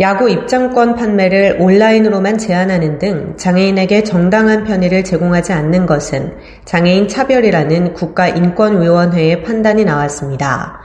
야구 입장권 판매를 온라인으로만 제한하는 등 장애인에게 정당한 편의를 제공하지 않는 것은 장애인 차별이라는 국가인권위원회의 판단이 나왔습니다.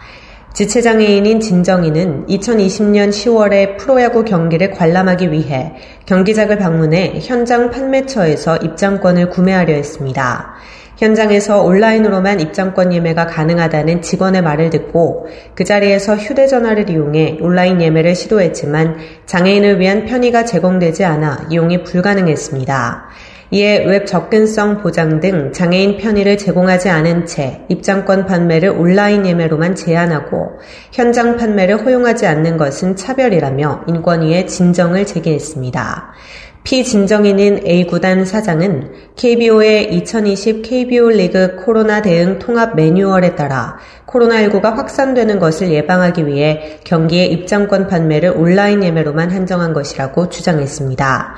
지체장애인인 진정인은 2020년 10월에 프로야구 경기를 관람하기 위해 경기장을 방문해 현장 판매처에서 입장권을 구매하려 했습니다. 현장에서 온라인으로만 입장권 예매가 가능하다는 직원의 말을 듣고 그 자리에서 휴대전화를 이용해 온라인 예매를 시도했지만 장애인을 위한 편의가 제공되지 않아 이용이 불가능했습니다. 이에 웹 접근성 보장 등 장애인 편의를 제공하지 않은 채 입장권 판매를 온라인 예매로만 제한하고 현장 판매를 허용하지 않는 것은 차별이라며 인권위에 진정을 제기했습니다. 피진정인인 A구단 사장은 KBO의 2020 KBO 리그 코로나 대응 통합 매뉴얼에 따라 코로나19가 확산되는 것을 예방하기 위해 경기의 입장권 판매를 온라인 예매로만 한정한 것이라고 주장했습니다.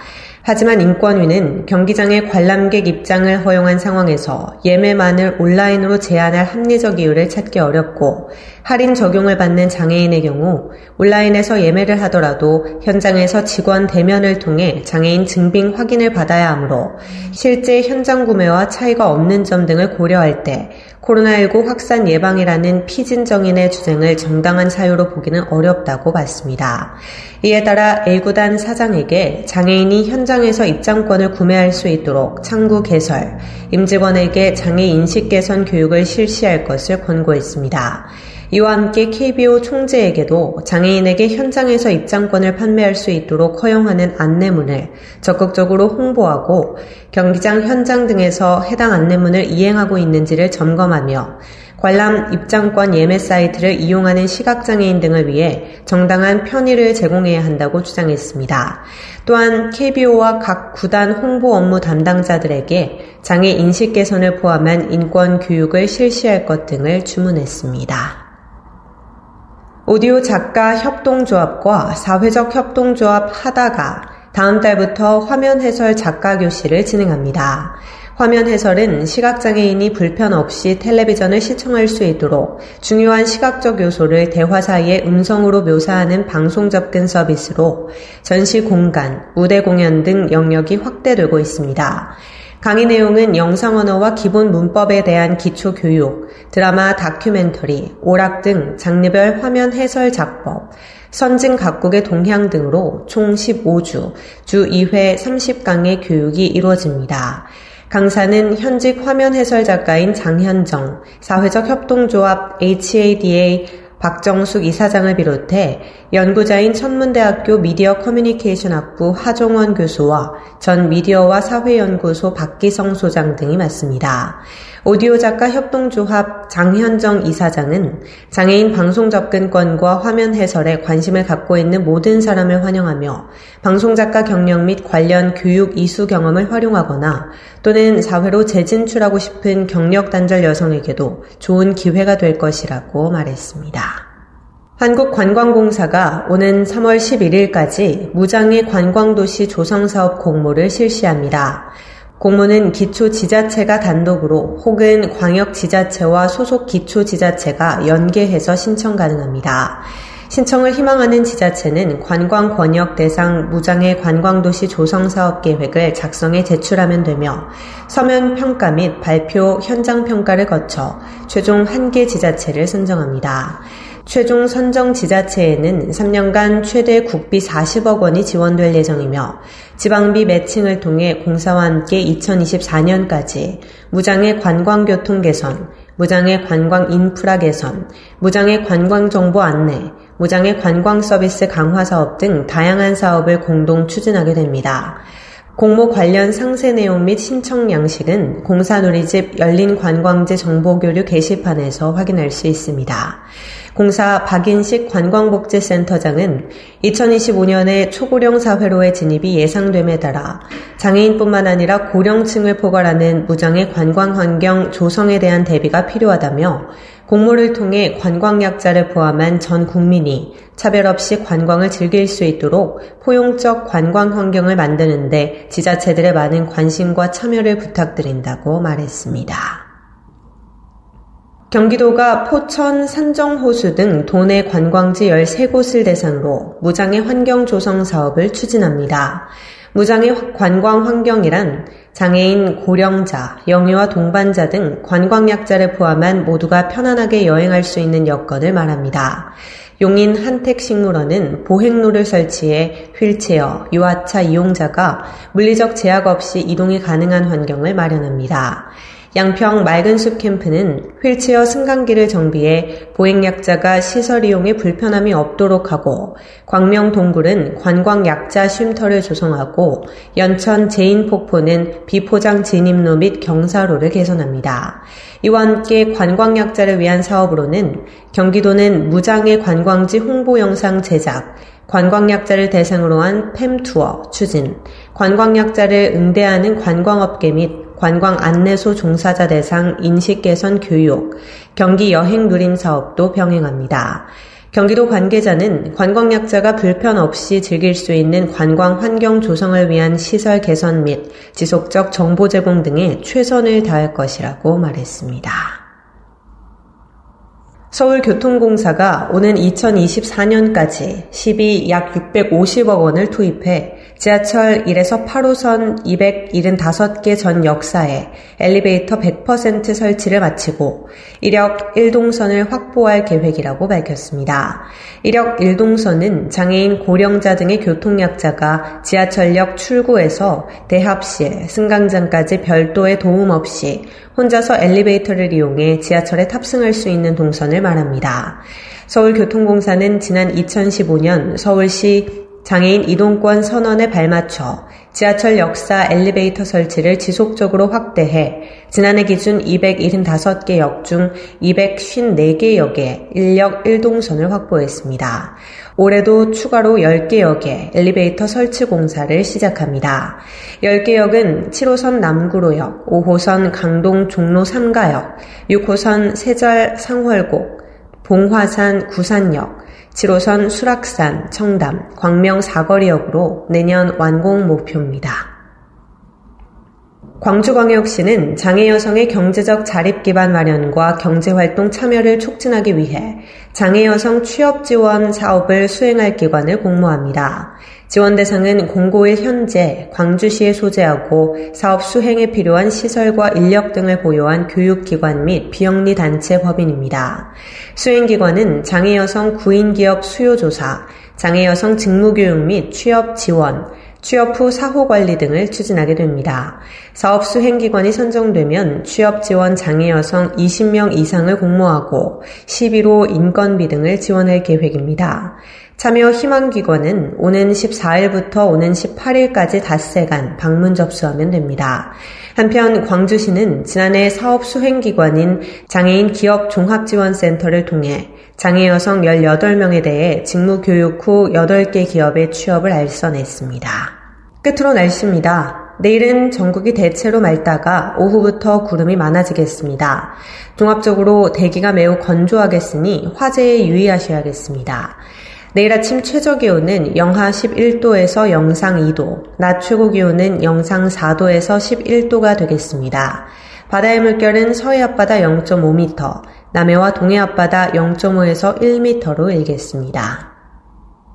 하지만 인권위는 경기장의 관람객 입장을 허용한 상황에서 예매만을 온라인으로 제한할 합리적 이유를 찾기 어렵고 할인 적용을 받는 장애인의 경우 온라인에서 예매를 하더라도 현장에서 직원 대면을 통해 장애인 증빙 확인을 받아야 하므로 실제 현장 구매와 차이가 없는 점 등을 고려할 때 코로나19 확산 예방이라는 피진정인의 주장을 정당한 사유로 보기는 어렵다고 봤습니다. 이에 따라 A구단 사장에게 장애인이 현장 에서 입장권을 구매할 수 있도록 창구 개설, 임직원에게 장애 인식 개선 교육을 실시할 것을 권고했습니다. 이와 함께 KBO 총재에게도 장애인에게 현장에서 입장권을 판매할 수 있도록 허용하는 안내문을 적극적으로 홍보하고 경기장 현장 등에서 해당 안내문을 이행하고 있는지를 점검하며 관람 입장권 예매 사이트를 이용하는 시각장애인 등을 위해 정당한 편의를 제공해야 한다고 주장했습니다. 또한 KBO와 각 구단 홍보 업무 담당자들에게 장애 인식 개선을 포함한 인권 교육을 실시할 것 등을 주문했습니다. 오디오 작가 협동조합과 사회적 협동조합 하다가 다음 달부터 화면 해설 작가 교실을 진행합니다. 화면 해설은 시각장애인이 불편 없이 텔레비전을 시청할 수 있도록 중요한 시각적 요소를 대화 사이에 음성으로 묘사하는 방송 접근 서비스로 전시 공간, 무대 공연 등 영역이 확대되고 있습니다. 강의 내용은 영상 언어와 기본 문법에 대한 기초 교육, 드라마, 다큐멘터리, 오락 등 장르별 화면 해설 작법, 선진 각국의 동향 등으로 총 15주, 주 2회 30강의 교육이 이루어집니다. 강사는 현직 화면 해설 작가인 장현정, 사회적 협동조합 HADA 박정숙 이사장을 비롯해 연구자인 천문대학교 미디어 커뮤니케이션 학부 하종원 교수와 전 미디어와 사회연구소 박기성 소장 등이 맡습니다. 오디오 작가 협동조합 장현정 이사장은 장애인 방송 접근권과 화면 해설에 관심을 갖고 있는 모든 사람을 환영하며 방송 작가 경력 및 관련 교육 이수 경험을 활용하거나 또는 사회로 재진출하고 싶은 경력 단절 여성에게도 좋은 기회가 될 것이라고 말했습니다. 한국관광공사가 오는 3월 11일까지 무장의 관광도시 조성사업 공모를 실시합니다. 공모는 기초 지자체가 단독으로 혹은 광역 지자체와 소속 기초 지자체가 연계해서 신청 가능합니다. 신청을 희망하는 지자체는 관광 권역 대상 무장의 관광도시 조성 사업 계획을 작성해 제출하면 되며 서면 평가 및 발표 현장 평가를 거쳐 최종 한 개 지자체를 선정합니다. 최종 선정 지자체에는 3년간 최대 국비 40억 원이 지원될 예정이며 지방비 매칭을 통해 공사와 함께 2024년까지 무장의 관광교통 개선, 무장의 관광 인프라 개선, 무장의 관광 정보 안내, 무장의 관광 서비스 강화 사업 등 다양한 사업을 공동 추진하게 됩니다. 공모 관련 상세 내용 및 신청 양식은 공사누리집 열린 관광지 정보교류 게시판에서 확인할 수 있습니다. 공사 박인식 관광복지센터장은 2025년에 초고령 사회로의 진입이 예상됨에 따라 장애인뿐만 아니라 고령층을 포괄하는 무장의 관광 환경 조성에 대한 대비가 필요하다며 공모를 통해 관광약자를 포함한 전 국민이 차별 없이 관광을 즐길 수 있도록 포용적 관광 환경을 만드는데 지자체들의 많은 관심과 참여를 부탁드린다고 말했습니다. 경기도가 포천, 산정호수 등 도내 관광지 13곳을 대상으로 무장의 환경 조성 사업을 추진합니다. 무장의 관광 환경이란 장애인, 고령자, 영유아 동반자 등 관광약자를 포함한 모두가 편안하게 여행할 수 있는 여건을 말합니다. 용인 한택식물원은 보행로를 설치해 휠체어, 유아차 이용자가 물리적 제약 없이 이동이 가능한 환경을 마련합니다. 양평 맑은숲 캠프는 휠체어 승강기를 정비해 보행약자가 시설 이용에 불편함이 없도록 하고 광명 동굴은 관광약자 쉼터를 조성하고 연천 제인폭포는 비포장 진입로 및 경사로를 개선합니다. 이와 함께 관광약자를 위한 사업으로는 경기도는 무장의 관광지 홍보 영상 제작, 관광약자를 대상으로 한 팸투어 추진, 관광약자를 응대하는 관광업계 및 관광 안내소 종사자 대상 인식 개선 교육, 경기 여행 누림 사업도 병행합니다. 경기도 관계자는 관광약자가 불편 없이 즐길 수 있는 관광 환경 조성을 위한 시설 개선 및 지속적 정보 제공 등에 최선을 다할 것이라고 말했습니다. 서울교통공사가 오는 2024년까지 12 약 650억 원을 투입해 지하철 1에서 8호선 275개 전 역사에 엘리베이터 100% 설치를 마치고 이력 1동선을 확보할 계획이라고 밝혔습니다. 이력 1동선은 장애인 고령자 등의 교통약자가 지하철역 출구에서 대합실, 승강장까지 별도의 도움 없이 혼자서 엘리베이터를 이용해 지하철에 탑승할 수 있는 동선을 말합니다. 서울교통공사는 지난 2015년 서울시 장애인 이동권 선언에 발맞춰 지하철 역사 엘리베이터 설치를 지속적으로 확대해 지난해 기준 275개 역 중 254개 역에 인력 1동선을 확보했습니다. 올해도 추가로 10개 역에 엘리베이터 설치 공사를 시작합니다. 10개 역은 7호선 남구로역, 5호선 강동 종로 3가역, 6호선 세절 상월곡, 봉화산 구산역, 7호선 수락산, 청담, 광명 사거리역으로 내년 완공 목표입니다. 광주광역시는 장애 여성의 경제적 자립 기반 마련과 경제활동 참여를 촉진하기 위해 장애 여성 취업 지원 사업을 수행할 기관을 공모합니다. 지원 대상은 공고일 현재 광주시에 소재하고 사업 수행에 필요한 시설과 인력 등을 보유한 교육기관 및 비영리 단체 법인입니다. 수행기관은 장애여성 구인기업 수요조사, 장애여성 직무교육 및 취업 지원, 취업 후 사후 관리 등을 추진하게 됩니다. 사업 수행기관이 선정되면 취업 지원 장애 여성 20명 이상을 공모하고 11호 인건비 등을 지원할 계획입니다. 참여 희망기관은 오는 14일부터 오는 18일까지 닷새간 방문 접수하면 됩니다. 한편 광주시는 지난해 사업 수행기관인 장애인 기업 종합지원센터를 통해 장애 여성 18명에 대해 직무 교육 후 8개 기업에 취업을 알선했습니다. 끝으로 날씨입니다. 내일은 전국이 대체로 맑다가 오후부터 구름이 많아지겠습니다. 종합적으로 대기가 매우 건조하겠으니 화재에 유의하셔야겠습니다. 내일 아침 최저 기온은 영하 11도에서 영상 2도, 낮 최고 기온은 영상 4도에서 11도가 되겠습니다. 바다의 물결은 서해 앞바다 0.5m, 남해와 동해 앞바다 0.5에서 1m로 일겠습니다.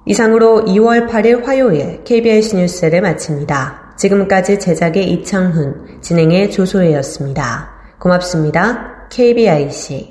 이상으로 2월 8일 화요일 KBS 뉴스를 마칩니다. 지금까지 제작의 이창훈, 진행의 조소혜였습니다. 고맙습니다. KBIC